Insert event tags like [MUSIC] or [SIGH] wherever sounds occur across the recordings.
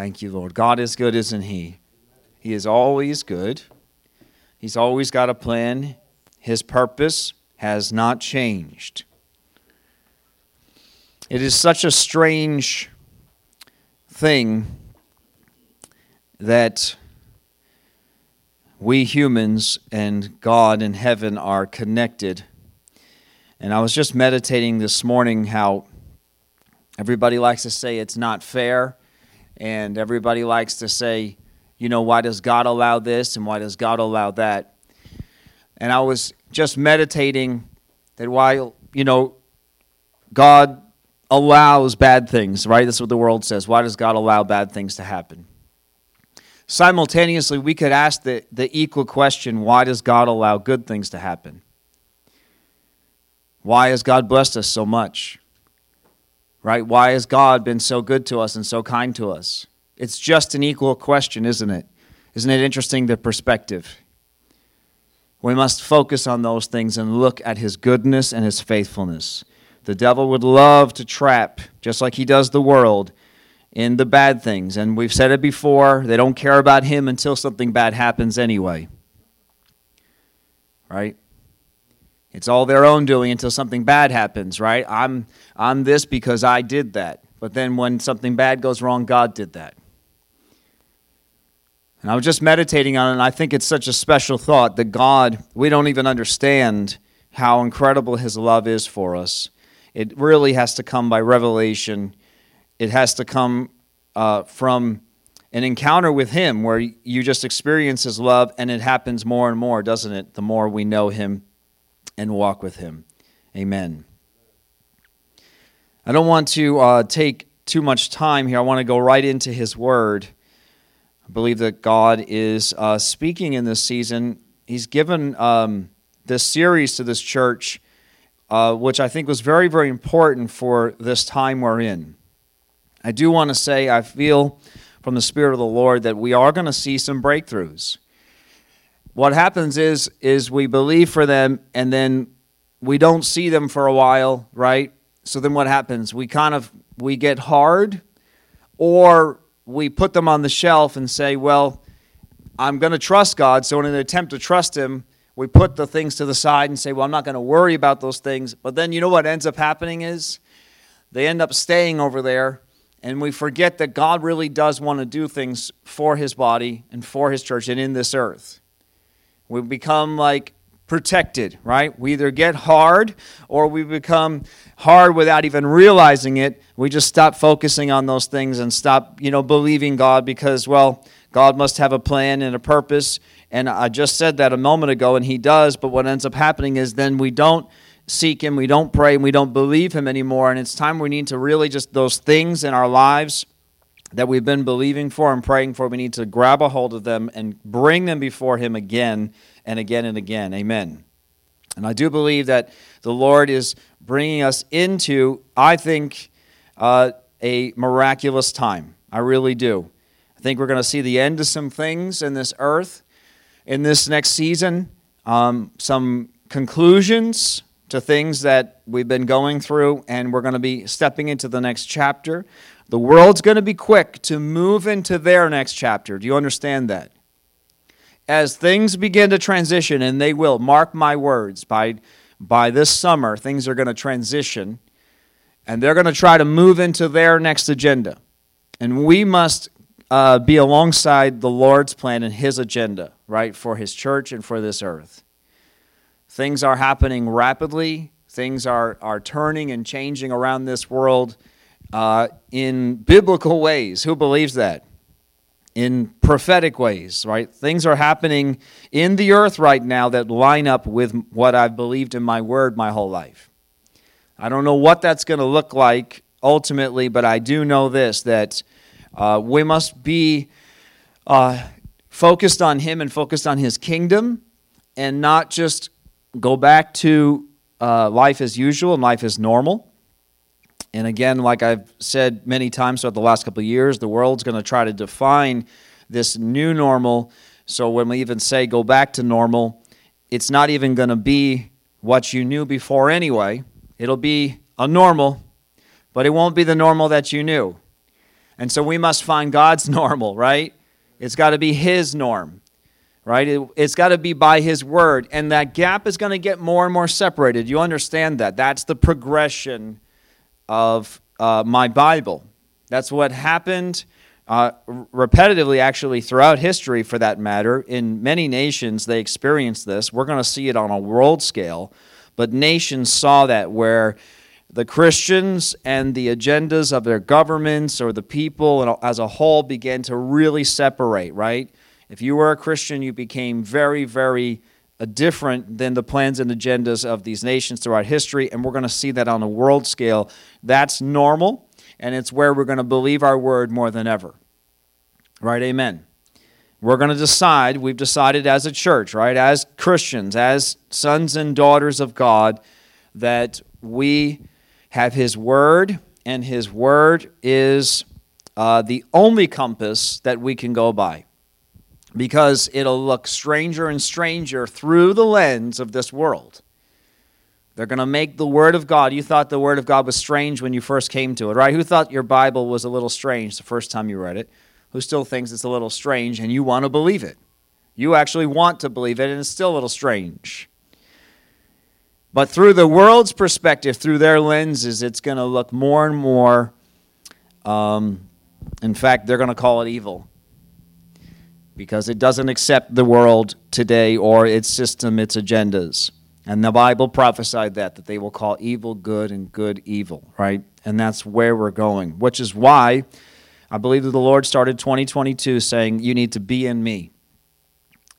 Thank you, Lord. God is good, isn't He? He is always good. He's always got a plan. His purpose has not changed. It is such a strange thing that we humans and God in heaven are connected. And I was just meditating this morning how everybody likes to say it's not fair, and everybody likes to say, you know, why does God allow this and why does God allow that? And I was just meditating that while, you know, God allows bad things, right? That's what the world says. Why does God allow bad things to happen? Simultaneously, we could ask the, the equal question why does God allow good things to happen? Why has God blessed us so much? Right? Why has God been so good to us and so kind to us? It's just an equal question, isn't it? Isn't it interesting the perspective? We must focus on those things and look at his goodness and his faithfulness. The devil would love to trap, just like he does the world, in the bad things. And we've said it before, they don't care about him until something bad happens anyway. Right? It's all their own doing until something bad happens, right? I'm I'm this because I did that. But then when something bad goes wrong, God did that. And I was just meditating on it, and I think it's such a special thought that God, we don't even understand how incredible His love is for us. It really has to come by revelation it has to come uh, from an encounter with Him where you just experience His love, and it happens more and more, doesn't it? The more we know Him and walk with Him. Amen. I don't want to uh, take too much time here. I want to go right into His Word. I believe that God is uh, speaking in this season. He's given um, this series to this church, uh, which I think was very, very important for this time we're in. I do want to say I feel from the Spirit of the Lord that we are going to see some breakthroughs. What happens is is we believe for them and then we don't see them for a while, right? So then what happens? We kind of we get hard or we put them on the shelf and say, well, I'm going to trust God. So in an attempt to trust him, we put the things to the side and say, well, I'm not going to worry about those things. But then you know what ends up happening is they end up staying over there and we forget that God really does want to do things for his body and for his church and in this earth. We become like protected, right? We either get hard or we become hard without even realizing it. We just stop focusing on those things and stop, you know, believing God because, well, God must have a plan and a purpose. And I just said that a moment ago, and He does. But what ends up happening is then we don't seek Him, we don't pray, and we don't believe Him anymore. And it's time we need to really just those things in our lives that we've been believing for and praying for, we need to grab a hold of them and bring them before Him again and again and again. Amen. And I do believe that the Lord is bringing us into, I think, uh, a miraculous time. I really do. I think we're going to see the end of some things in this earth in this next season, um, some conclusions to things that we've been going through, and we're going to be stepping into the next chapter. The world's going to be quick to move into their next chapter. Do you understand that? As things begin to transition, and they will, mark my words, by, by this summer, things are going to transition, and they're going to try to move into their next agenda. And we must uh, be alongside the Lord's plan and His agenda, right, for His church and for this earth. Things are happening rapidly. Things are, are turning and changing around this world uh, in biblical ways. Who believes that? In prophetic ways, right? Things are happening in the earth right now that line up with what I've believed in my word my whole life. I don't know what that's going to look like ultimately, but I do know this that uh, we must be uh, focused on Him and focused on His kingdom and not just go back to uh, life as usual and life as normal. And again, like I've said many times throughout the last couple of years, the world's going to try to define this new normal. So when we even say go back to normal, it's not even going to be what you knew before anyway. It'll be a normal, but it won't be the normal that you knew. And so we must find God's [LAUGHS] normal, right? It's got to be His norm, right? It, has got to be by His word. And that gap is going to get more and more separated. You understand that? That's the progression of uh, my Bible. That's what happened uh, repetitively, actually, throughout history for that matter. In many nations, they experienced this. We're going to see it on a world scale. But nations saw that where the Christians and the agendas of their governments or the people as a whole began to really separate, right? If you were a Christian, you became very, very different than the plans and agendas of these nations throughout history, and we're going to see that on a world scale. That's normal, and it's where we're going to believe our word more than ever. Right? Amen. We're going to decide, we've decided as a church, right, as Christians, as sons and daughters of God, that we have His Word, and His Word is uh, the only compass that we can go by. Because it'll look stranger and stranger through the lens of this world. They're going to make the Word of God. You thought the Word of God was strange when you first came to it, right? Who thought your Bible was a little strange the first time you read it? Who still thinks it's a little strange and you want to believe it? You actually want to believe it, and it's still a little strange. But through the world's perspective, through their lenses, it's going to look more and more. Um, in fact, they're going to call it evil because it doesn't accept the world today or its system, its agendas. And the Bible prophesied that, that they will call evil good and good evil, right? And that's where we're going, which is why I believe that the Lord started 2022 saying, You need to be in me.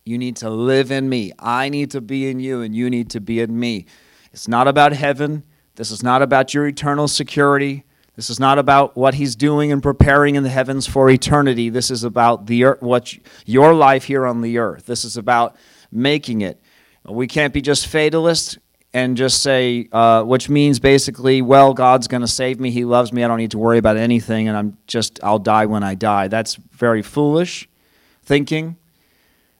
You need to live in me. I need to be in you, and you need to be in me. It's not about heaven. This is not about your eternal security. This is not about what he's doing and preparing in the heavens for eternity. This is about the earth, what your life here on the earth. This is about making it. We can't be just fatalists and just say, uh, which means basically, well, God's going to save me. He loves me. I don't need to worry about anything, and I'm just I'll die when I die. That's very foolish thinking.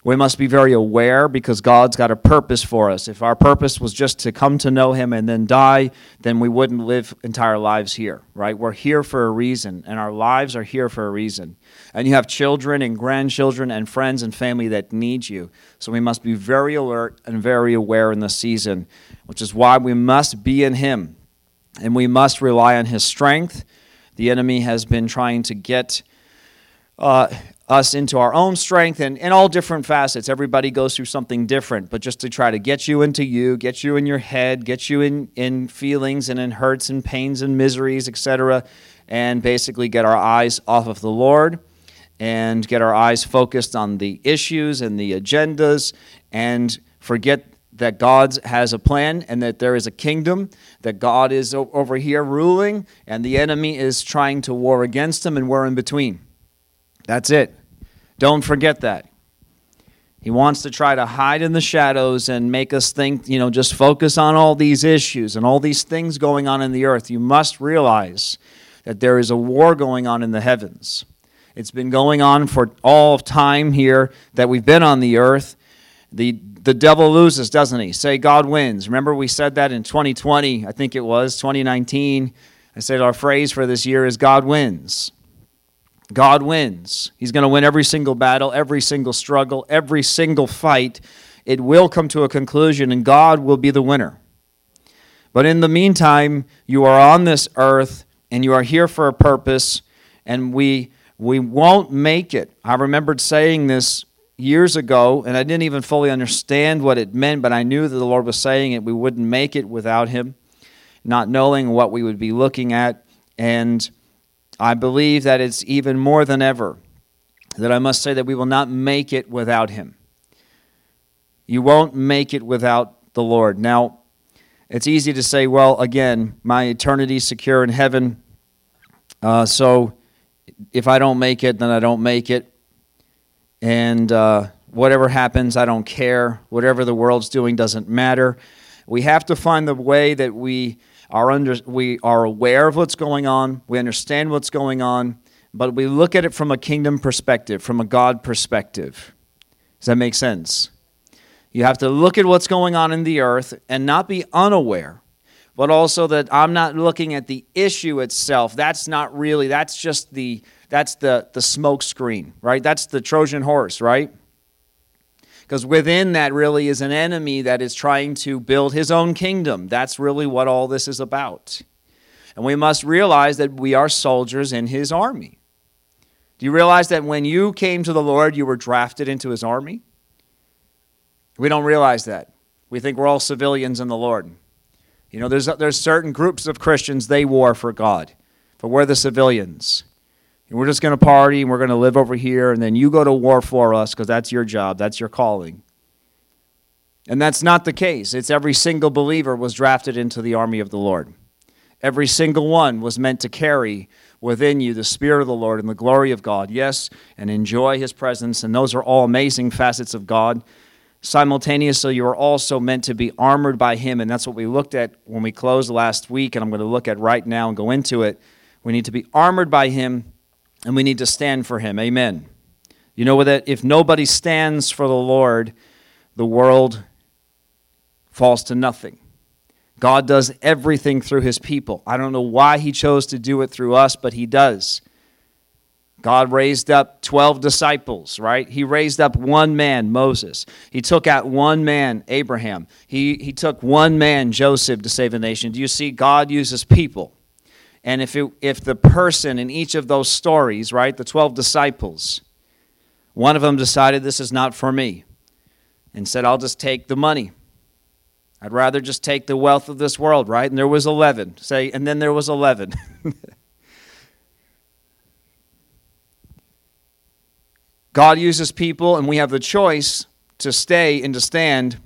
We must be very aware because God's got a purpose for us. If our purpose was just to come to know Him and then die, then we wouldn't live entire lives here, right? We're here for a reason, and our lives are here for a reason. And you have children and grandchildren and friends and family that need you. So we must be very alert and very aware in this season, which is why we must be in Him and we must rely on His strength. The enemy has been trying to get. Uh, us into our own strength and in all different facets. Everybody goes through something different, but just to try to get you into you, get you in your head, get you in, in feelings and in hurts and pains and miseries, etc., and basically get our eyes off of the Lord and get our eyes focused on the issues and the agendas and forget that God has a plan and that there is a kingdom, that God is over here ruling, and the enemy is trying to war against him, and we're in between. That's it. Don't forget that. He wants to try to hide in the shadows and make us think, you know, just focus on all these issues and all these things going on in the earth. You must realize that there is a war going on in the heavens. It's been going on for all of time here that we've been on the earth. The, the devil loses, doesn't he? Say God wins. Remember, we said that in 2020, I think it was, 2019. I said our phrase for this year is God wins. God wins. He's going to win every single battle, every single struggle, every single fight. It will come to a conclusion, and God will be the winner. But in the meantime, you are on this earth and you are here for a purpose, and we, we won't make it. I remembered saying this years ago, and I didn't even fully understand what it meant, but I knew that the Lord was saying it. We wouldn't make it without Him, not knowing what we would be looking at. And I believe that it's even more than ever that I must say that we will not make it without Him. You won't make it without the Lord. Now, it's easy to say, well, again, my eternity secure in heaven. Uh, so if I don't make it, then I don't make it. And uh, whatever happens, I don't care. Whatever the world's doing doesn't matter. We have to find the way that we are under, we are aware of what's going on, we understand what's going on, but we look at it from a kingdom perspective, from a God perspective. Does that make sense? You have to look at what's going on in the earth and not be unaware, but also that I'm not looking at the issue itself. That's not really, that's just the, that's the, the smoke screen, right? That's the Trojan horse, right? Because within that really is an enemy that is trying to build his own kingdom. That's really what all this is about. And we must realize that we are soldiers in his army. Do you realize that when you came to the Lord, you were drafted into his army? We don't realize that. We think we're all civilians in the Lord. You know, there's, there's certain groups of Christians, they war for God, but we're the civilians. We're just going to party and we're going to live over here, and then you go to war for us because that's your job, that's your calling. And that's not the case. It's every single believer was drafted into the army of the Lord. Every single one was meant to carry within you the Spirit of the Lord and the glory of God, yes, and enjoy His presence. And those are all amazing facets of God. Simultaneously, you are also meant to be armored by Him. And that's what we looked at when we closed last week, and I'm going to look at right now and go into it. We need to be armored by Him, and we need to stand for Him. Amen. You know that if nobody stands for the Lord, the world falls to nothing. God does everything through his people. I don't know why he chose to do it through us, but he does. God raised up 12 disciples, right? He raised up one man, Moses. He took out one man, Abraham. He, he took one man, Joseph, to save a nation. Do you see? God uses people. And if, it, if the person in each of those stories, right, the 12 disciples, one of them decided this is not for me and said, I'll just take the money. I'd rather just take the wealth of this world, right? And there was 11. Say, and then there was 11. [LAUGHS] God uses people, and we have the choice to stay and to stand.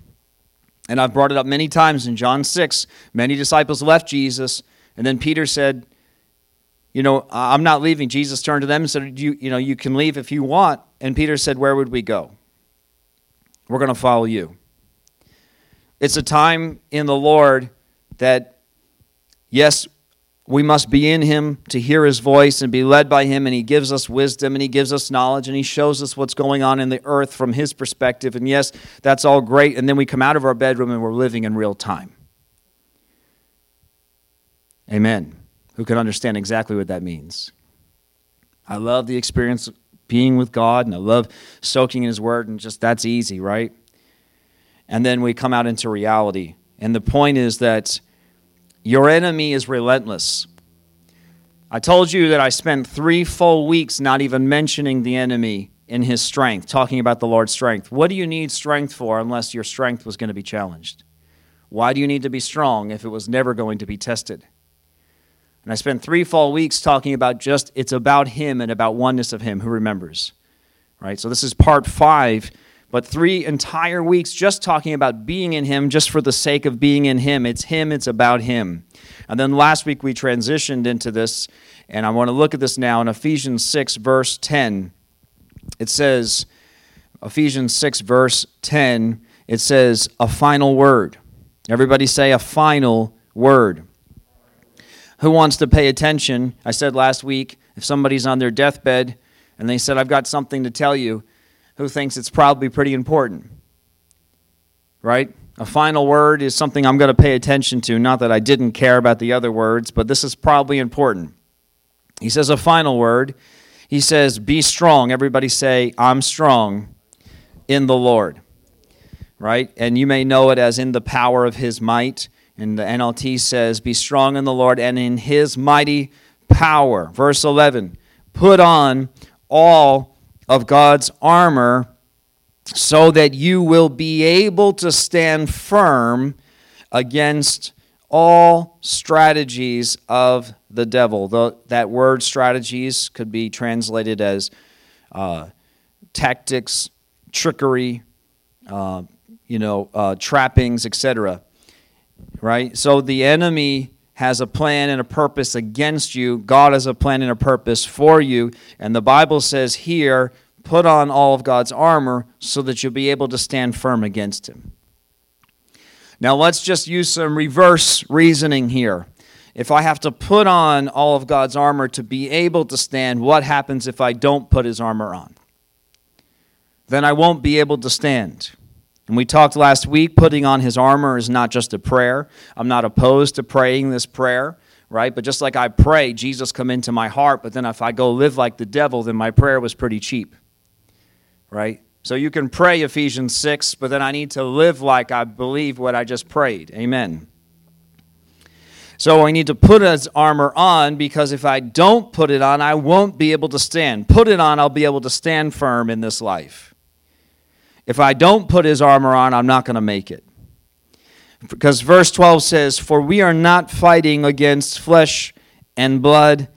And I've brought it up many times in John 6. Many disciples left Jesus, and then Peter said, You know, I'm not leaving. Jesus turned to them and said, You, you know, you can leave if you want. And Peter said, Where would we go? We're going to follow you. It's a time in the Lord that, yes, we must be in Him to hear His voice and be led by Him, and He gives us wisdom and He gives us knowledge and He shows us what's going on in the earth from His perspective. And yes, that's all great. And then we come out of our bedroom and we're living in real time. Amen. Who can understand exactly what that means? I love the experience of being with God, and I love soaking in His Word, and just that's easy, right? and then we come out into reality. And the point is that your enemy is relentless. I told you that I spent three full weeks not even mentioning the enemy in his strength, talking about the Lord's strength. What do you need strength for unless your strength was going to be challenged? Why do you need to be strong if it was never going to be tested? And I spent three full weeks talking about just it's about him and about oneness of him who remembers. Right? So this is part five but three entire weeks just talking about being in Him just for the sake of being in Him. It's Him, it's about Him. And then last week we transitioned into this, and I want to look at this now in Ephesians 6, verse 10. It says, Ephesians 6, verse 10, it says, a final word. Everybody say a final word. Who wants to pay attention? I said last week, if somebody's on their deathbed and they said, I've got something to tell you, who thinks it's probably pretty important. Right? A final word is something I'm going to pay attention to. Not that I didn't care about the other words, but this is probably important. He says a final word. He says, Be strong. Everybody say, I'm strong in the Lord. Right? And you may know it as in the power of his might. And the NLT says, Be strong in the Lord and in his mighty power. Verse 11 Put on all of God's armor so that you will be able to stand firm against all strategies of the devil. The, that word strategies could be translated as uh, tactics, trickery, uh, you know, uh, trappings, etc. Right? So the enemy has a plan and a purpose against you. God has a plan and a purpose for you. And the Bible says here, put on all of God's armor so that you'll be able to stand firm against him. Now, let's just use some reverse reasoning here. If I have to put on all of God's armor to be able to stand, what happens if I don't put his armor on? Then I won't be able to stand. And we talked last week, putting on his armor is not just a prayer. I'm not opposed to praying this prayer, right? But just like I pray, Jesus come into my heart, but then if I go live like the devil, then my prayer was pretty cheap, right? So you can pray Ephesians 6, but then I need to live like I believe what I just prayed. Amen. So I need to put his armor on because if I don't put it on, I won't be able to stand. Put it on, I'll be able to stand firm in this life. If I don't put his armor on, I'm not going to make it. Because verse 12 says, For we are not fighting against flesh and blood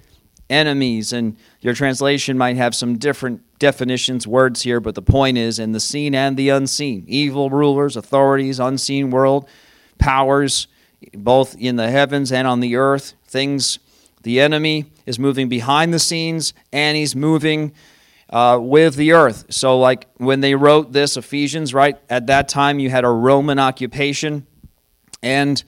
enemies. And your translation might have some different definitions, words here, but the point is in the seen and the unseen evil rulers, authorities, unseen world, powers, both in the heavens and on the earth. Things, the enemy is moving behind the scenes and he's moving uh, with the earth. So, like when they wrote this, Ephesians, right, at that time you had a Roman occupation and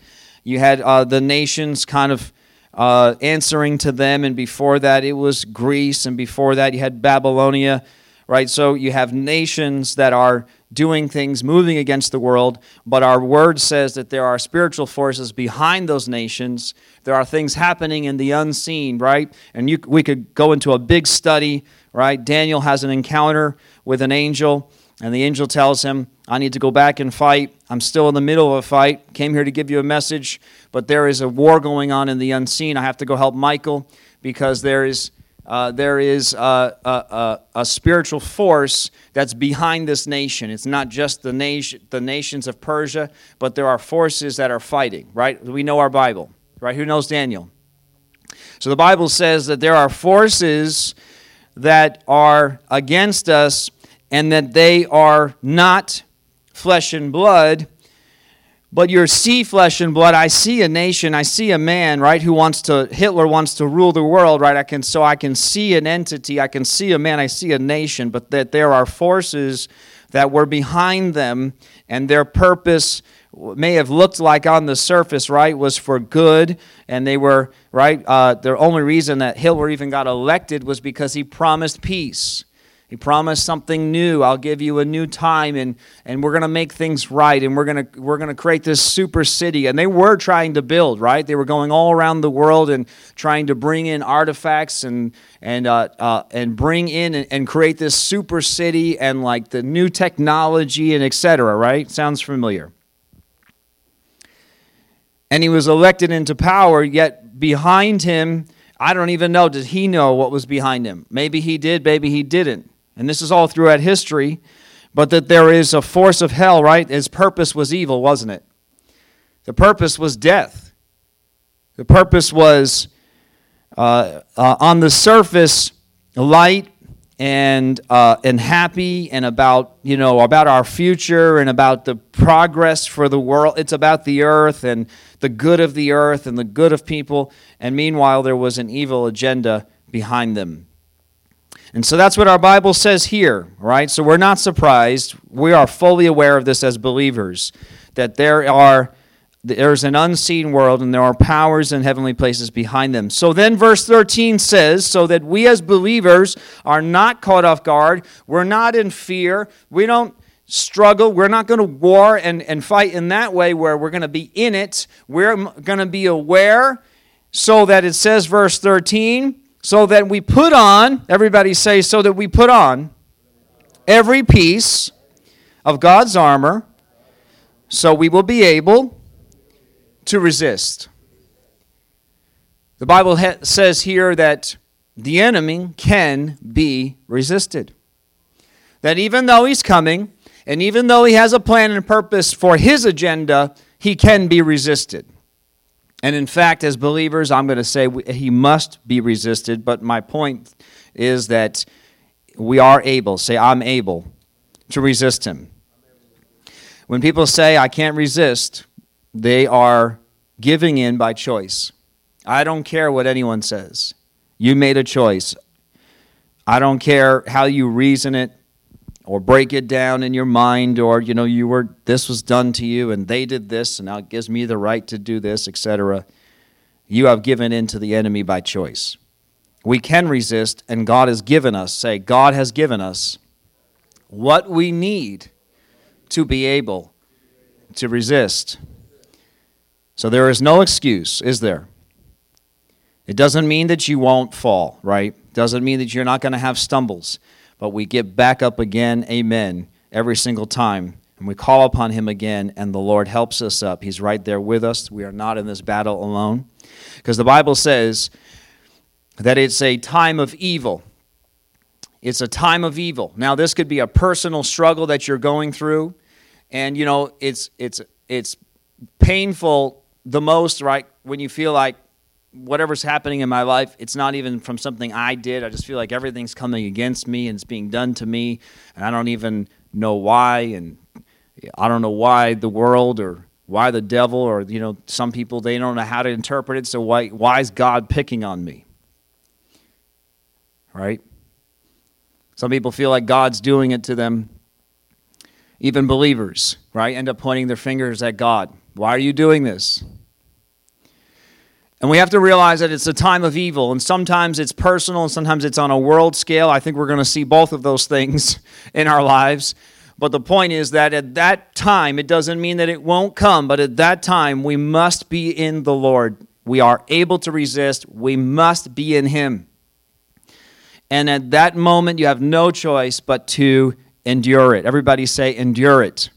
you had uh, the nations kind of uh, answering to them, and before that it was Greece, and before that you had Babylonia, right? So you have nations that are doing things, moving against the world, but our word says that there are spiritual forces behind those nations. There are things happening in the unseen, right? And you, we could go into a big study, right? Daniel has an encounter with an angel, and the angel tells him, I need to go back and fight. I'm still in the middle of a fight. Came here to give you a message, but there is a war going on in the unseen. I have to go help Michael because there is. Uh, there is a, a, a, spiritual force that's behind this nation. It's not just the, nation, the nations of Persia, but there are forces that are fighting, right? We know our Bible, right? Who knows Daniel? So the Bible says that there are forces that are against us and that they are not flesh and blood, but you see flesh and blood. I see a nation, I see a man, right, who wants to, Hitler wants to rule the world, right? I can, so I can see an entity, I can see a man, I see a nation, but that there are forces that were behind them, and their purpose may have looked like on the surface, right, was for good, and they were, right, uh, the only reason that Hitler even got elected was because he promised peace. He promised something new. I'll give you a new time and, and we're going to make things right and we're going to we're going to create this super city. And they were trying to build, right? They were going all around the world and trying to bring in artifacts and and uh, uh, and bring in and, and create this super city and like the new technology and etc. Right? Sounds familiar. And he was elected into power, yet behind him, I don't even know. Did he know what was behind him? Maybe he did, maybe he didn't and this is all throughout history, but that there is a force of hell, right? His purpose was evil, wasn't it? The purpose was death. The purpose was uh, uh, on the surface light and uh, and happy and about you know about our future and about the progress for the world. It's about the earth and the good of the earth and the good of people. And meanwhile, there was an evil agenda behind them. And so that's what our Bible says here, right? So we're not surprised. We are fully aware of this as believers that there are there's an unseen world and there are powers in heavenly places behind them. So then verse 13 says, so that we as believers are not caught off guard, we're not in fear, we don't struggle, we're not going to war and, and fight in that way where we're going to be in it. We're going to be aware so that it says, verse 13, so that we put on, everybody say, so that we put on every piece of God's armor so we will be able to resist. The Bible ha- says here that the enemy can be resisted. That even though he's coming, and even though he has a plan and purpose for his agenda, he can be resisted. And in fact, as believers, I'm going to say he must be resisted, but my point is that we are able, say, I'm able to resist him. When people say, I can't resist, they are giving in by choice. I don't care what anyone says. You made a choice. I don't care how you reason it or break it down in your mind or you know you were this was done to you and they did this and now it gives me the right to do this etc you have given in to the enemy by choice. We can resist and god has given us. Say god has given us what we need to be able to resist. So there is no excuse is there? It doesn't mean that you won't fall, right? Doesn't mean that you're not going to have stumbles, but we get back up again, amen, every single time. And we call upon him again, and the Lord helps us up. He's right there with us. We are not in this battle alone. Because the Bible says that it's a time of evil. It's a time of evil. Now, this could be a personal struggle that you're going through, and you know, it's it's it's painful the most, right? When you feel like whatever's happening in my life, it's not even from something I did. I just feel like everything's coming against me and it's being done to me, and I don't even know why. And I don't know why the world or why the devil or you know some people they don't know how to interpret it. So why why is God picking on me? Right? Some people feel like God's doing it to them. Even believers, right, end up pointing their fingers at God. Why are you doing this? And we have to realize that it's a time of evil, and sometimes it's personal, and sometimes it's on a world scale. I think we're going to see both of those things [LAUGHS] in our lives. But the point is that at that time, it doesn't mean that it won't come, but at that time, we must be in the Lord. We are able to resist, we must be in Him. And at that moment, you have no choice but to endure it. Everybody say, endure it.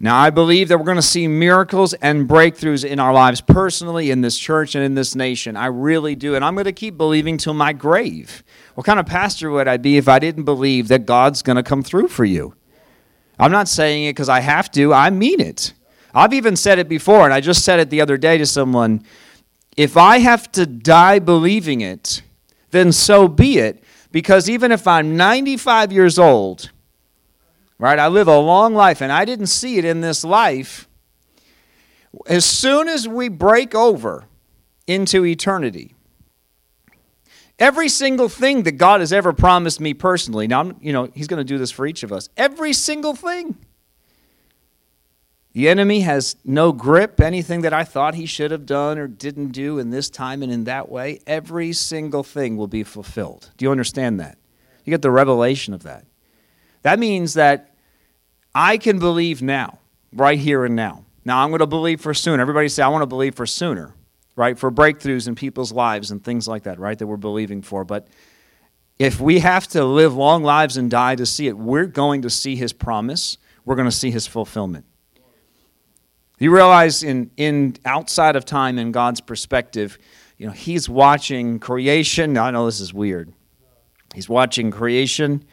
Now, I believe that we're going to see miracles and breakthroughs in our lives personally, in this church, and in this nation. I really do. And I'm going to keep believing till my grave. What kind of pastor would I be if I didn't believe that God's going to come through for you? I'm not saying it because I have to, I mean it. I've even said it before, and I just said it the other day to someone. If I have to die believing it, then so be it. Because even if I'm 95 years old right? I live a long life and I didn't see it in this life. As soon as we break over into eternity, every single thing that God has ever promised me personally, now, I'm, you know, He's going to do this for each of us, every single thing. The enemy has no grip. Anything that I thought he should have done or didn't do in this time and in that way, every single thing will be fulfilled. Do you understand that? You get the revelation of that. That means that I can believe now, right here and now. Now I'm going to believe for sooner. Everybody say, I want to believe for sooner, right? For breakthroughs in people's lives and things like that, right? That we're believing for. But if we have to live long lives and die to see it, we're going to see his promise. We're going to see his fulfillment. You realize in, in outside of time in God's perspective, you know, he's watching creation. I know this is weird. He's watching creation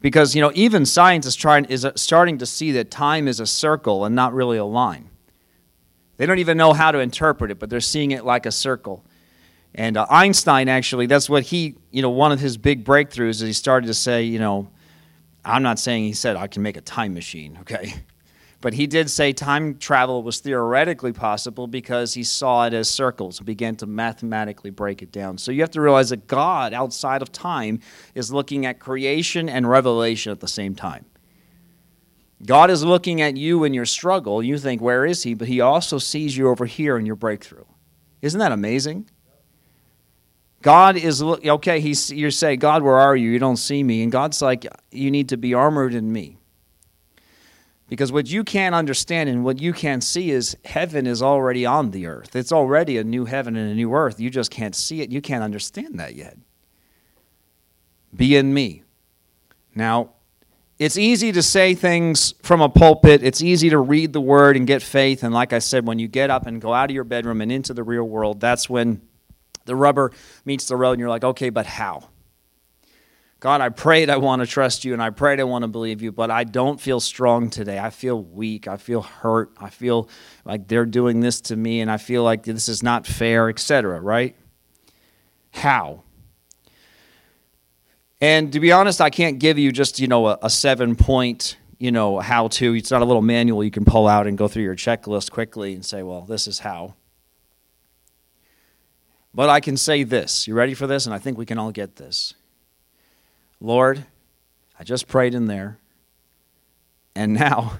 because you know even science is trying is starting to see that time is a circle and not really a line. They don't even know how to interpret it but they're seeing it like a circle. And uh, einstein actually that's what he you know one of his big breakthroughs is he started to say you know i'm not saying he said i can make a time machine [LAUGHS] okay but he did say time travel was theoretically possible because he saw it as circles and began to mathematically break it down. So you have to realize that God, outside of time, is looking at creation and revelation at the same time. God is looking at you in your struggle. You think, where is he? But he also sees you over here in your breakthrough. Isn't that amazing? God is looking, okay. He's you say, God, where are you? You don't see me, and God's like, you need to be armored in me. Because what you can't understand and what you can't see is heaven is already on the earth. It's already a new heaven and a new earth. You just can't see it. You can't understand that yet. Be in me. Now, it's easy to say things from a pulpit. It's easy to read the word and get faith. And like I said, when you get up and go out of your bedroom and into the real world, that's when the rubber meets the road and you're like, okay, but how? God, I prayed I want to trust you and I prayed I want to believe you, but I don't feel strong today. I feel weak. I feel hurt. I feel like they're doing this to me and I feel like this is not fair, etc., right? How? And to be honest, I can't give you just, you know, a, a seven point, you know, how to. It's not a little manual you can pull out and go through your checklist quickly and say, well, this is how. But I can say this. You ready for this? And I think we can all get this. Lord, I just prayed in there, and now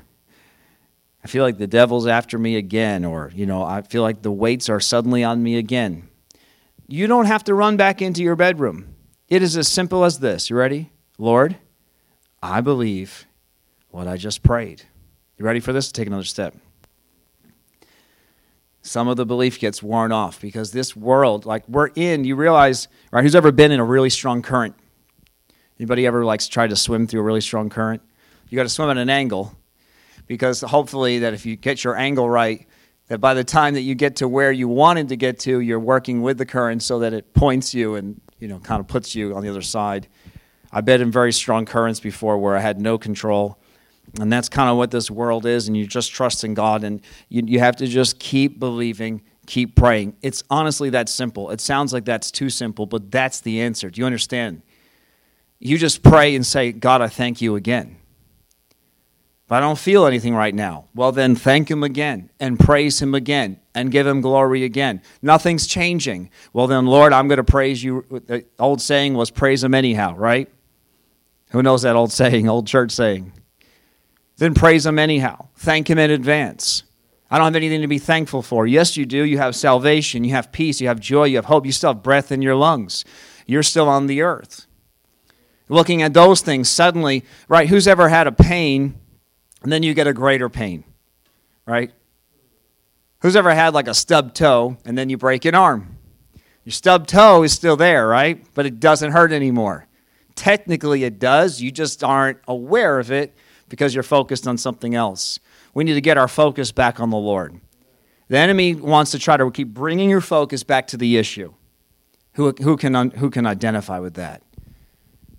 [LAUGHS] I feel like the devil's after me again, or, you know, I feel like the weights are suddenly on me again. You don't have to run back into your bedroom. It is as simple as this. You ready? Lord, I believe what I just prayed. You ready for this? Take another step. some of the belief gets worn off because this world, like we're in, you realize, right? Who's ever been in a really strong current? Anybody ever like tried to swim through a really strong current? You got to swim at an angle because hopefully that if you get your angle right, that by the time that you get to where you wanted to get to, you're working with the current so that it points you and you know kind of puts you on the other side. I've been in very strong currents before where I had no control. And that's kind of what this world is, and you just trust in God, and you, you have to just keep believing, keep praying. It's honestly that simple. It sounds like that's too simple, but that's the answer. Do you understand? You just pray and say, God, I thank you again. But I don't feel anything right now. Well, then thank Him again and praise Him again and give Him glory again. Nothing's changing. Well, then, Lord, I'm going to praise you. The old saying was praise Him anyhow, right? Who knows that old [LAUGHS] saying, old church saying? Then praise Him anyhow. Thank Him in advance. I don't have anything to be thankful for. Yes, you do. You have salvation, you have peace, you have joy, you have hope, you still have breath in your lungs. You're still on the earth. Looking at those things, suddenly, right, who's ever had a pain and then you get a greater pain, right? Who's ever had like a stub toe and then you break an arm? Your stub toe is still there, right? But it doesn't hurt anymore. Technically, it does. You just aren't aware of it because you're focused on something else. We need to get our focus back on the Lord. The enemy wants to try to keep bringing your focus back to the issue. Who, who, can, who can identify with that?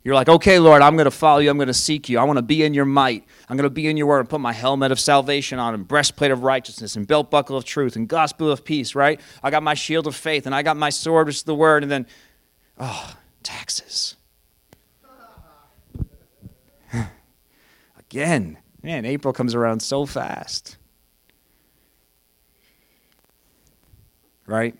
You're like, okay, Lord, I'm going to follow you. I'm going to seek you. I want to be in your might. I'm going to be in your word and put my helmet of salvation on and breastplate of righteousness and belt buckle of truth and gospel of peace, right? I got my shield of faith and I got my sword, which is the word. And then, oh, taxes. [LAUGHS] Again. Man, April comes around so fast. Right?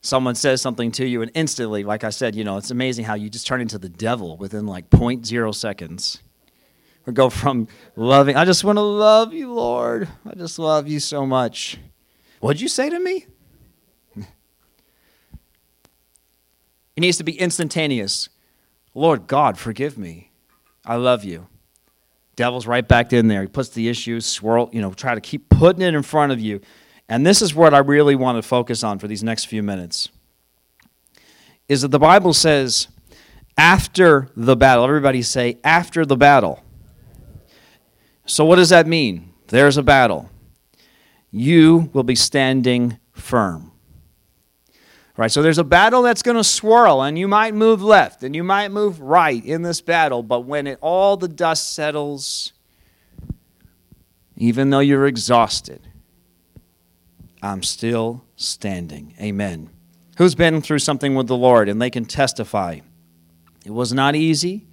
Someone says something to you and instantly like i said you know it's amazing how you just turn into the devil within like 0.0 seconds. Or go from loving i just want to love you lord. I just love you so much. What'd you say to me? [LAUGHS] It needs to be instantaneous. Lord god forgive me. I love you. Devil's right back in there. He puts the issues swirl you know try to keep putting it in front of you and this is what I really want to focus on for these next few minutes. Is that the Bible says, after the battle, everybody say, after the battle. So, what does that mean? There's a battle. You will be standing firm. Right, so there's a battle that's going to swirl, and you might move left and you might move right in this battle, but when it, all the dust settles, even though you're exhausted, I'm still standing. Amen. Who's been through something with the Lord and they can testify? It was not easy,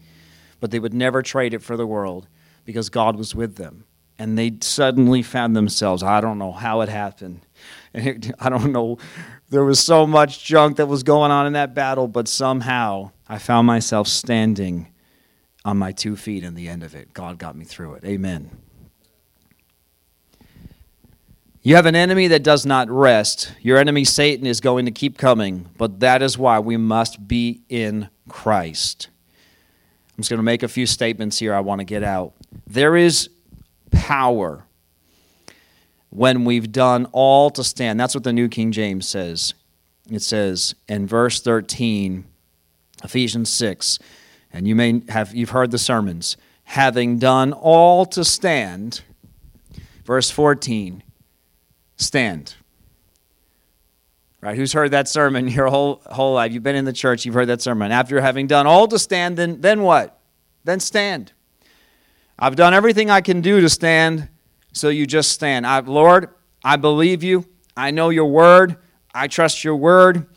but they would never trade it for the world because God was with them. And they suddenly found themselves, I don't know how it happened. [LAUGHS] I don't know. There was so much junk that was going on in that battle, but somehow I found myself standing on my two feet in the end of it. God got me through it. Amen. You have an enemy that does not rest. Your enemy, Satan, is going to keep coming, but that is why we must be in Christ. I'm just going to make a few statements here I want to get out. There is power when we've done all to stand. That's what the New King James says. It says in verse 13, Ephesians 6, and you may have you've heard the sermons, having done all to stand. Verse 14, stand. Right? Who's heard that sermon [LAUGHS] your whole whole life? You've been in the church, you've heard that sermon. After having done all to stand, then then what? Then stand. I've done everything I can do to stand, so you just stand. I, Lord, I believe you. I know your word. I trust your word.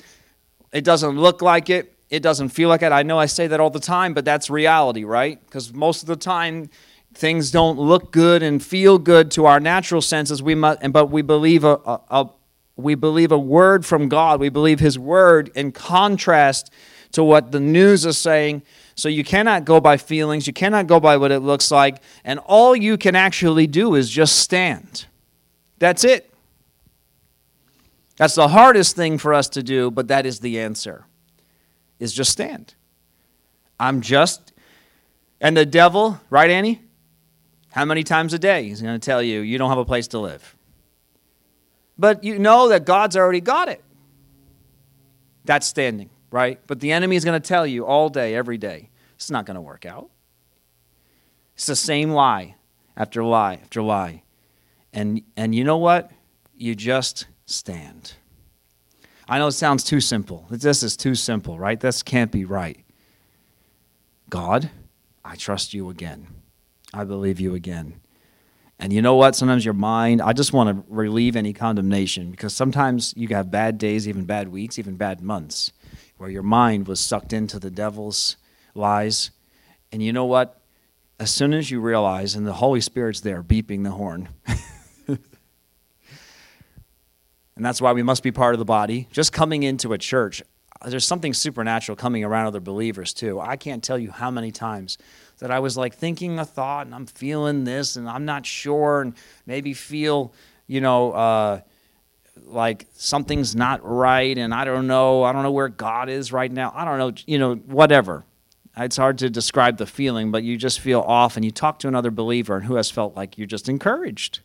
It doesn't look like it. It doesn't feel like it. I know I say that all the time, but that's reality, right? Because most of the time, things don't look good and feel good to our natural senses we must but we believe a, a, a, we believe a word from god. We believe his word in contrast to what the news is saying. So you cannot go by feelings. You cannot go by what it looks like. And all you can actually do is just stand. That's it. That's the hardest thing for us to do but that is the answer is just stand. I'm just and the devil right annie how many times a day? He's going to tell you, you don't have a place to live. but you know that God's already got it. That's standing, right? But the enemy is going to tell you all day, every day, it's not going to work out. It's the same lie after lie after lie. And, and you know what? You just stand. I know it sounds too simple. This is too simple, right? This can't be right. God, I trust you again. I believe you again. And you know what? Sometimes your mind, I just want to relieve any condemnation because sometimes you have bad days, even bad weeks, even bad months, where your mind was sucked into the devil's lies. And you know what? As soon as you realize, and the Holy Spirit's there beeping the horn, [LAUGHS] and that's why we must be part of the body. Just coming into a church, there's something supernatural coming around other believers too. I can't tell you how many times that I was like thinking a thought and I'm feeling this and I'm not sure and maybe feel, you know, uh, like something's not right and I don't know. I don't know where God is right now. I don't know, you know, whatever. It's hard to describe the feeling, but you just feel off and you talk to another believer and who has felt like you're just encouraged.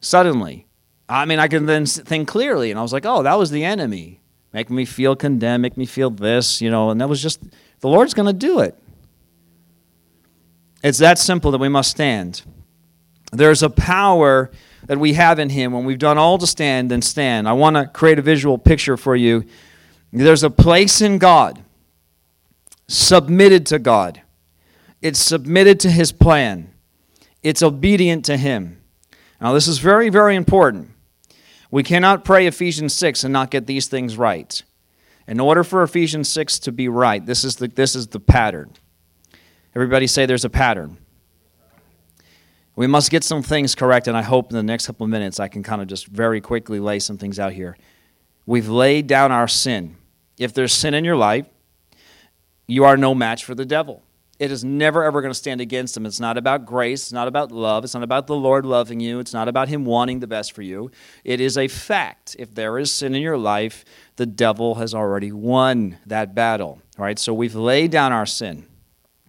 Suddenly, I mean, I can then think clearly, and I was like, oh, that was the enemy. Make me feel condemned, make me feel this, you know, and that was just the Lord's going to do it. It's that simple that we must stand. There's a power that we have in Him when we've done all to stand and stand. I want to create a visual picture for you. There's a place in God, submitted to God, it's submitted to His plan, it's obedient to Him. Now, this is very, very important. We cannot pray Ephesians 6 and not get these things right. In order for Ephesians 6 to be right, this is the, this is the pattern. Everybody say there's a pattern. We must get some things correct, and I hope in the next couple of minutes I can kind of just very quickly lay some things out here. We've laid down our sin. If there's sin in your life, you are no match for the devil. It is never ever going to stand against him. It's not about grace. It's not about love. It's not about the Lord loving you. It's not about him wanting the best for you. It is a fact. If there is sin in your life, the devil has already won that battle. Right, so we've laid down our sin.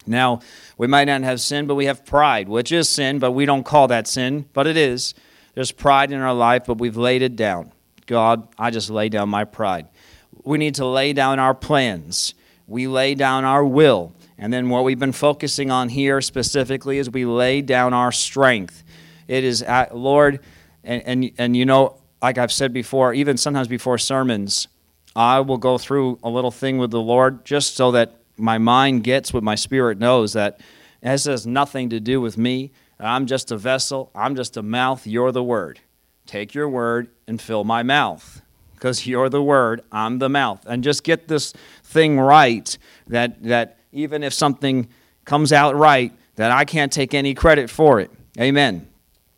Now, we might not have sin, but we have pride, which is sin, but we don't call that sin, but it is. There's pride in our life, but we've laid it down. God, I just lay down my pride. We need to lay down our plans. We lay down our will. And then what we've been focusing on here specifically is we lay down our strength. It is, at, Lord, and, and, and you know, like I've said before, even sometimes before sermons, I will go through a little thing with the Lord just so that my mind gets what my spirit knows that this has nothing to do with me. I'm just a vessel, I'm just a mouth, you're the word. Take your word and fill my mouth because you're the word, I'm the mouth. And just get this thing right that, that even if something comes out right, that I can't take any credit for it. Amen.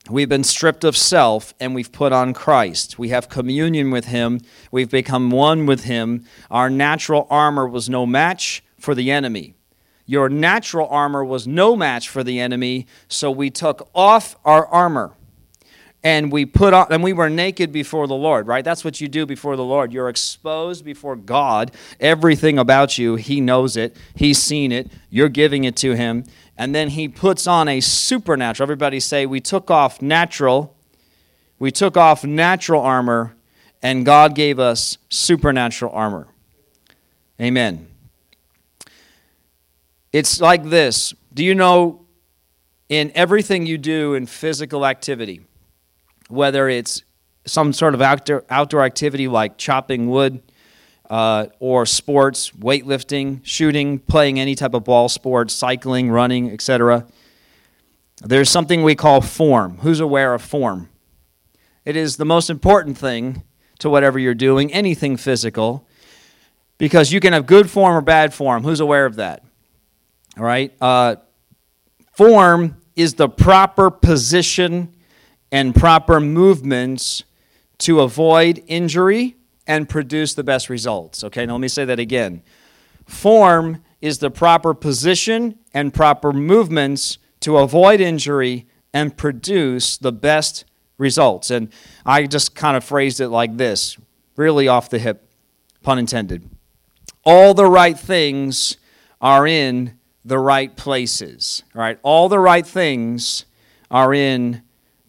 We've been stripped of self and we've put on Christ. We have communion with Him. We've become one with Him. Our natural armor was no match for the enemy. Your natural armor was no match for the enemy, so we took off our armor and we put on and we were naked before the lord right? That's what you do before the lord. You're exposed before god. Everything about you he knows it. He's seen it. You're giving it to him. And then he puts on a supernatural everybody say we took off natural we took off natural armor and god gave us supernatural armor. Amen. It's like this. Do you know in everything you do in physical activity whether it's some sort of outdoor, outdoor activity like chopping wood uh, or sports, weightlifting, shooting, playing any type of ball sport, cycling, running, etc. There's something we call form. Who's aware of form? It is the most important thing to whatever you're doing, anything physical, because you can have good form or bad form. Who's aware of that? All right? Uh, form is the proper position and proper movements to avoid injury and produce the best results. Okay, now let me say that again. Form is the proper position and proper movements to avoid injury and produce the best results. And I just kind of phrased it like this, really off the hip, pun intended. All the right things are in the right places, right? All the right things are in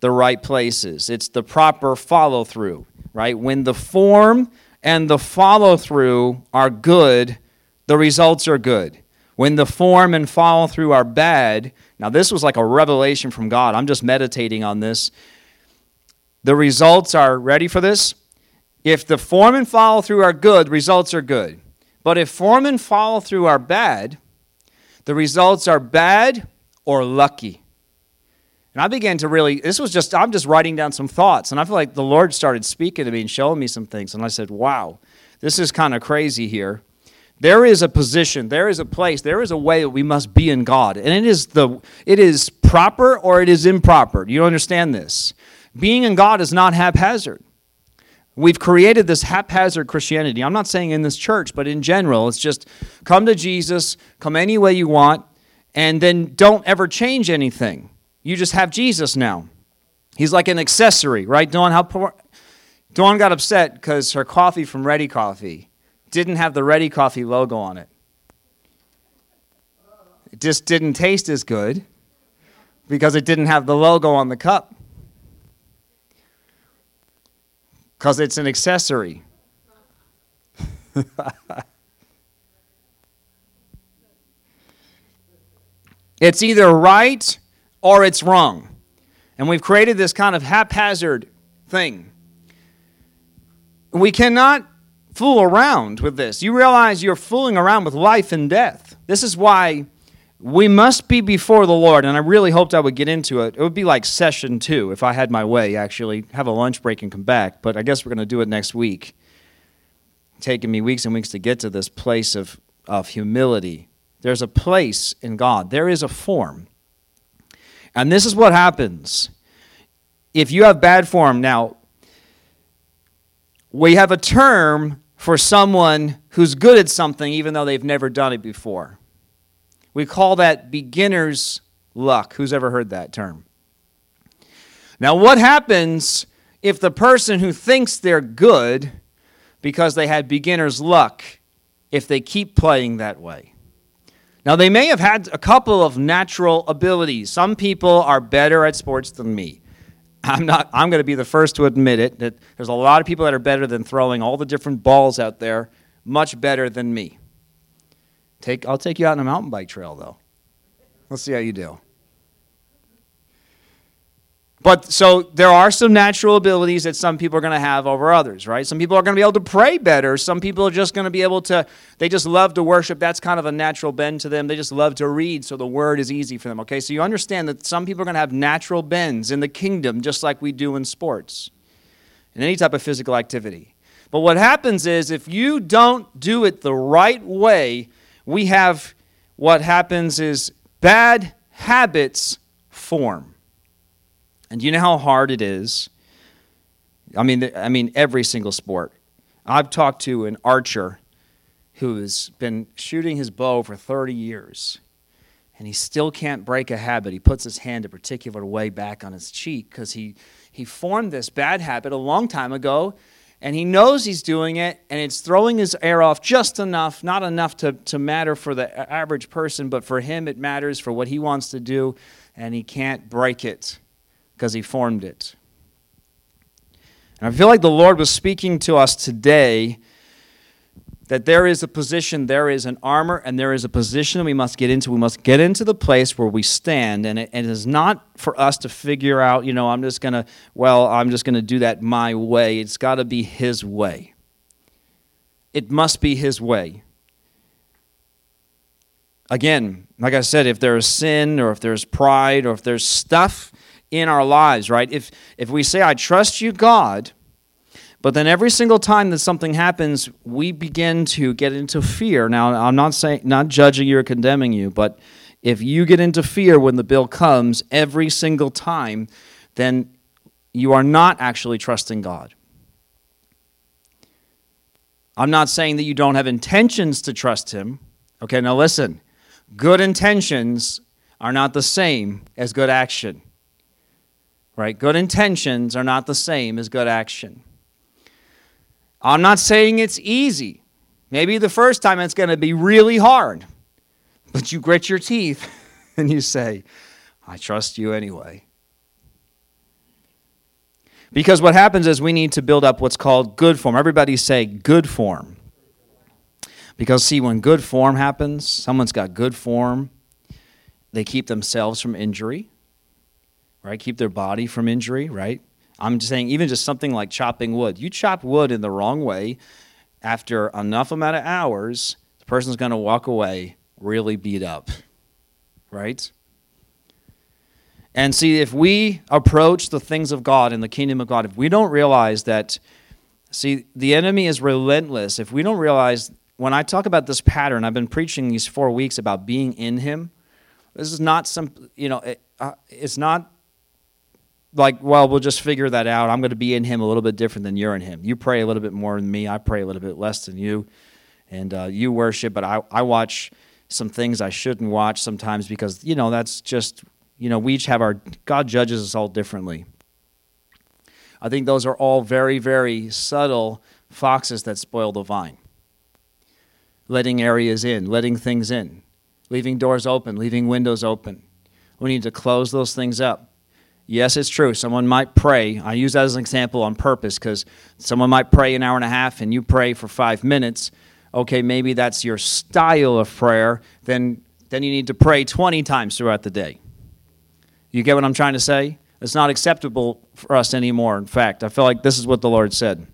the right places. It's the proper follow through, right? When the form and the follow through are good, the results are good. When the form and follow through are bad, now this was like a revelation from God. I'm just meditating on this. The results are ready for this? If the form and follow through are good, results are good. But if form and follow through are bad, the results are bad or lucky. And I began to really, this was just, I'm just writing down some thoughts. And I feel like the Lord started speaking to me and showing me some things. And I said, wow, this is kind of crazy here. There is a position, there is a place, there is a way that we must be in God. And it is the it is proper or it is improper. Do you understand this? Being in God is not haphazard. We've created this haphazard Christianity. I'm not saying in this church, but in general, it's just come to Jesus, come any way you want, and then don't ever change anything. You just have Jesus now. He's like an accessory, right? Dawn, how poor, Dawn got upset because her coffee from Ready Coffee didn't have the Ready Coffee logo on it. It just didn't taste as good because it didn't have the logo on the cup. Because it's an accessory. [LAUGHS] it's either right or it's wrong. And we've created this kind of haphazard thing. We cannot fool around with this. You realize you're fooling around with life and death. This is why we must be before the Lord, and I really hoped I would get into it. It would be like session two if I had my way, actually, have a lunch break and come back, but I guess we're going to do it next week. taking me weeks and weeks to get to this place of, of humility. There's a place in God, there is a form. And this is what happens. If you have bad form, now, we have a term for someone who's good at something even though they've never done it before. We call that beginner's luck. Who's ever heard that term? Now, what happens if the person who thinks they're good because they had beginner's luck, if they keep playing that way? Now, they may have had a couple of natural abilities. Some people are better at sports than me. I'm not I'm going to be the first to admit it that there's a lot of people that are better than throwing all the different balls out there, much better than me. Take I'll take you out on a mountain bike trail though. Let's see how you do. But so there are some natural abilities that some people are going to have over others, right? Some people are going to be able to pray better. Some people are just going to be able to, they just love to worship. That's kind of a natural bend to them. They just love to read, so the word is easy for them, okay? So you understand that some people are going to have natural bends in the kingdom, just like we do in sports, in any type of physical activity. But what happens is if you don't do it the right way, we have what happens is bad habits form. And you know how hard it is? I mean, I mean every single sport. I've talked to an archer who's been shooting his bow for 30 years, and he still can't break a habit. He puts his hand a particular way back on his cheek because he, he formed this bad habit a long time ago, and he knows he's doing it, and it's throwing his air off just enough, not enough to, to matter for the average person, but for him it matters for what he wants to do, and he can't break it because he formed it. And I feel like the Lord was speaking to us today that there is a position, there is an armor, and there is a position that we must get into. We must get into the place where we stand. And it, and it is not for us to figure out, you know, I'm just going to, well, I'm just going to do that my way. It's got to be His way. It must be His way. Again, like I said, if there's sin or if there's pride or if there's stuff in our lives, right? If, if we say, I trust you, God, but then every single time that something happens, we begin to get into fear. Now, I'm not saying, not judging you or condemning you, but if you get into fear when the bill comes every single time, then you are not actually trusting God. I'm not saying that you don't have intentions to trust Him. Okay, now listen. Good intentions are not the same as good action right? Good intentions are not the same as good action. I'm not saying it's easy. Maybe the first time it's going to be really hard, but you grit your teeth [LAUGHS] and you say, I trust you anyway. Because what happens is we need to build up what's called good form. Everybody say good form. Because, see, when good form happens, someone's got good form, they keep themselves from injury, right? Keep their body from injury, right? I'm just saying, even just something like chopping wood. You chop wood in the wrong way, after enough amount of hours, the person's going to walk away really beat up, right? And see, if we approach the things of God in the kingdom of God, if we don't realize that, see, the enemy is relentless, if we don't realize, when I talk about this pattern, I've been preaching these four weeks about being in Him. This is not some, you know, it, uh, it's not like, well, we'll just figure that out. I'm going to be in Him a little bit different than you're in Him. You pray a little bit more than me, I pray a little bit less than you. And uh, you worship, but I, I watch some things I shouldn't watch sometimes because, you know, that's just you know, we each have our, God judges us all differently. I think those are all very, very subtle foxes that spoil the vine. Letting areas in, letting things in, leaving doors open, leaving windows open. We need to close those things up. Yes, it's true. Someone might pray. I use that as an example on purpose because someone might pray an hour and a half and you pray for five minutes. Okay, maybe that's your style of prayer. Then, then you need to pray 20 times throughout the day. You get what I'm trying to say? It's not acceptable for us anymore. In fact, I feel like this is what the Lord said.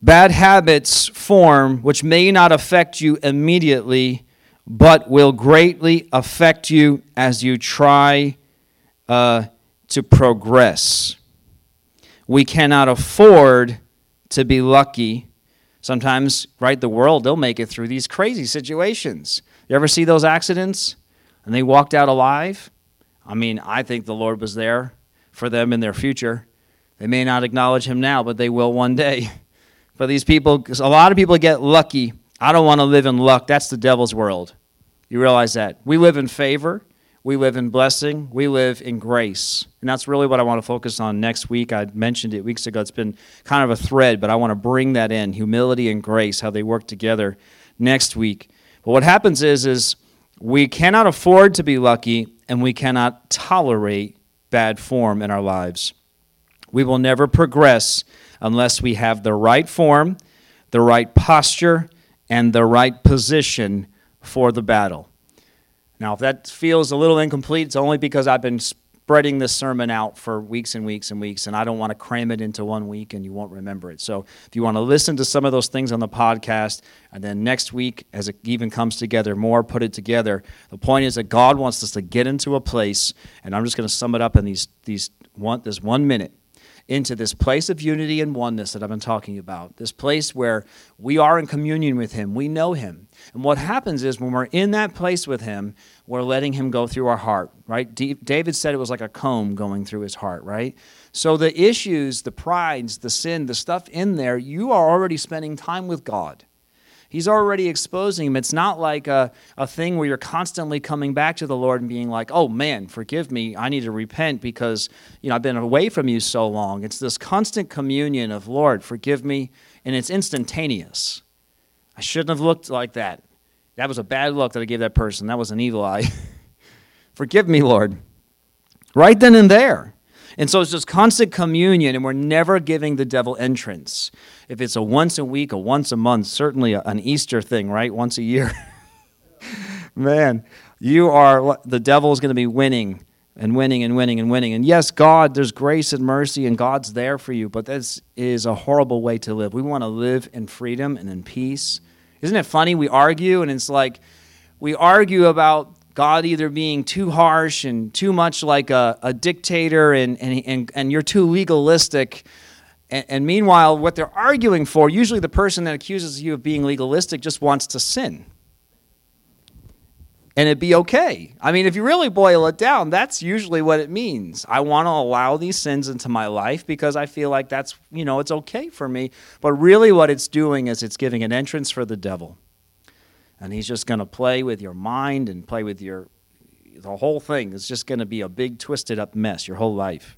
Bad habits form which may not affect you immediately, but will greatly affect you as you try uh, to progress. We cannot afford to be lucky. Sometimes, right, the world, they'll make it through these crazy situations. You ever see those accidents? and they walked out alive, I mean, I think the Lord was there for them in their future. They may not acknowledge him now, but they will one day. [LAUGHS] But these people, a lot of people get lucky. I don't want to live in luck. That's the devil's world. You realize that. We live in favor, we live in blessing, we live in grace. And that's really what I want to focus on next week. I mentioned it weeks ago. It's been kind of a thread, but I want to bring that in humility and grace, how they work together next week. But what happens is, is we cannot afford to be lucky, and we cannot tolerate bad form in our lives. We will never progress unless we have the right form, the right posture, and the right position for the battle. Now, if that feels a little incomplete, it's only because I've been spreading this sermon out for weeks and weeks and weeks, and I don't want to cram it into one week and you won't remember it. So if you want to listen to some of those things on the podcast, and then next week, as it even comes together more, put it together. The point is that God wants us to get into a place, and I'm just going to sum it up in these these one this one minute into this place of unity and oneness that I've been talking about. This place where we are in communion with Him, we know Him. And what happens is when we're in that place with Him, we're letting Him go through our heart, right? David said it was like a comb going through his heart, right? So the issues, the prides, the sin, the stuff in there, you are already spending time with God. He's already exposing him. It's not like a, a thing where you're constantly coming back to the Lord and being like, oh man, forgive me. I need to repent because you know I've been away from you so long. It's this constant communion of Lord, forgive me, and it's instantaneous. I shouldn't have looked like that. That was a bad look that I gave that person. That was an evil eye. [LAUGHS] forgive me, Lord. Right then and there. And so it's just constant communion, and we're never giving the devil entrance. If it's a once a week, a once a month, certainly an Easter thing, right? Once a year. [LAUGHS] Man, you are, the devil is going to be winning and winning and winning and winning. And yes, God, there's grace and mercy, and God's there for you, but this is a horrible way to live. We want to live in freedom and in peace. Isn't it funny? We argue, and it's like we argue about God either being too harsh and too much like a, a dictator and, and, and, and you're too legalistic. And, and meanwhile, what they're arguing for, usually the person that accuses you of being legalistic just wants to sin. And it'd be okay. I mean, if you really boil it down, that's usually what it means. I want to allow these sins into my life because I feel like that's, you know, it's okay for me. But really, what it's doing is it's giving an entrance for the devil and he's just going to play with your mind and play with your the whole thing is just going to be a big twisted up mess your whole life.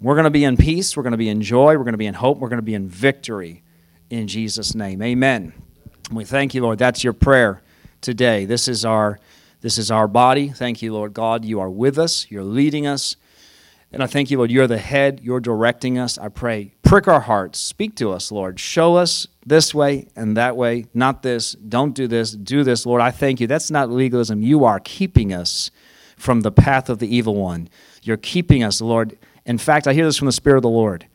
We're going to be in peace we're going to be in joy we're going to be in hope we're going to be in victory in jesus name. Amen. We thank you lord. That's your prayer today. This is our this is our body. Thank you lord god. You are with us. You're leading us And I thank you, Lord, you're the head, you're directing us. I pray, prick our hearts, speak to us, Lord. Show us this way and that way, not this, don't do this, do this, Lord. I thank you. That's not legalism. You are keeping us from the path of the evil one. You're keeping us, Lord. In fact, I hear this from the Spirit of the Lord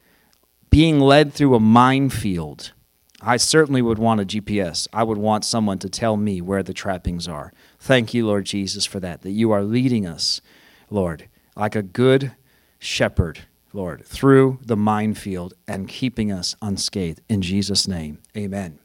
being led through a minefield. I certainly would want a GPS. I would want someone to tell me where the trappings are. Thank you, Lord Jesus, for that, that you are leading us, Lord, like a good shepherd, Lord, through the minefield and keeping us unscathed. In Jesus' name, amen.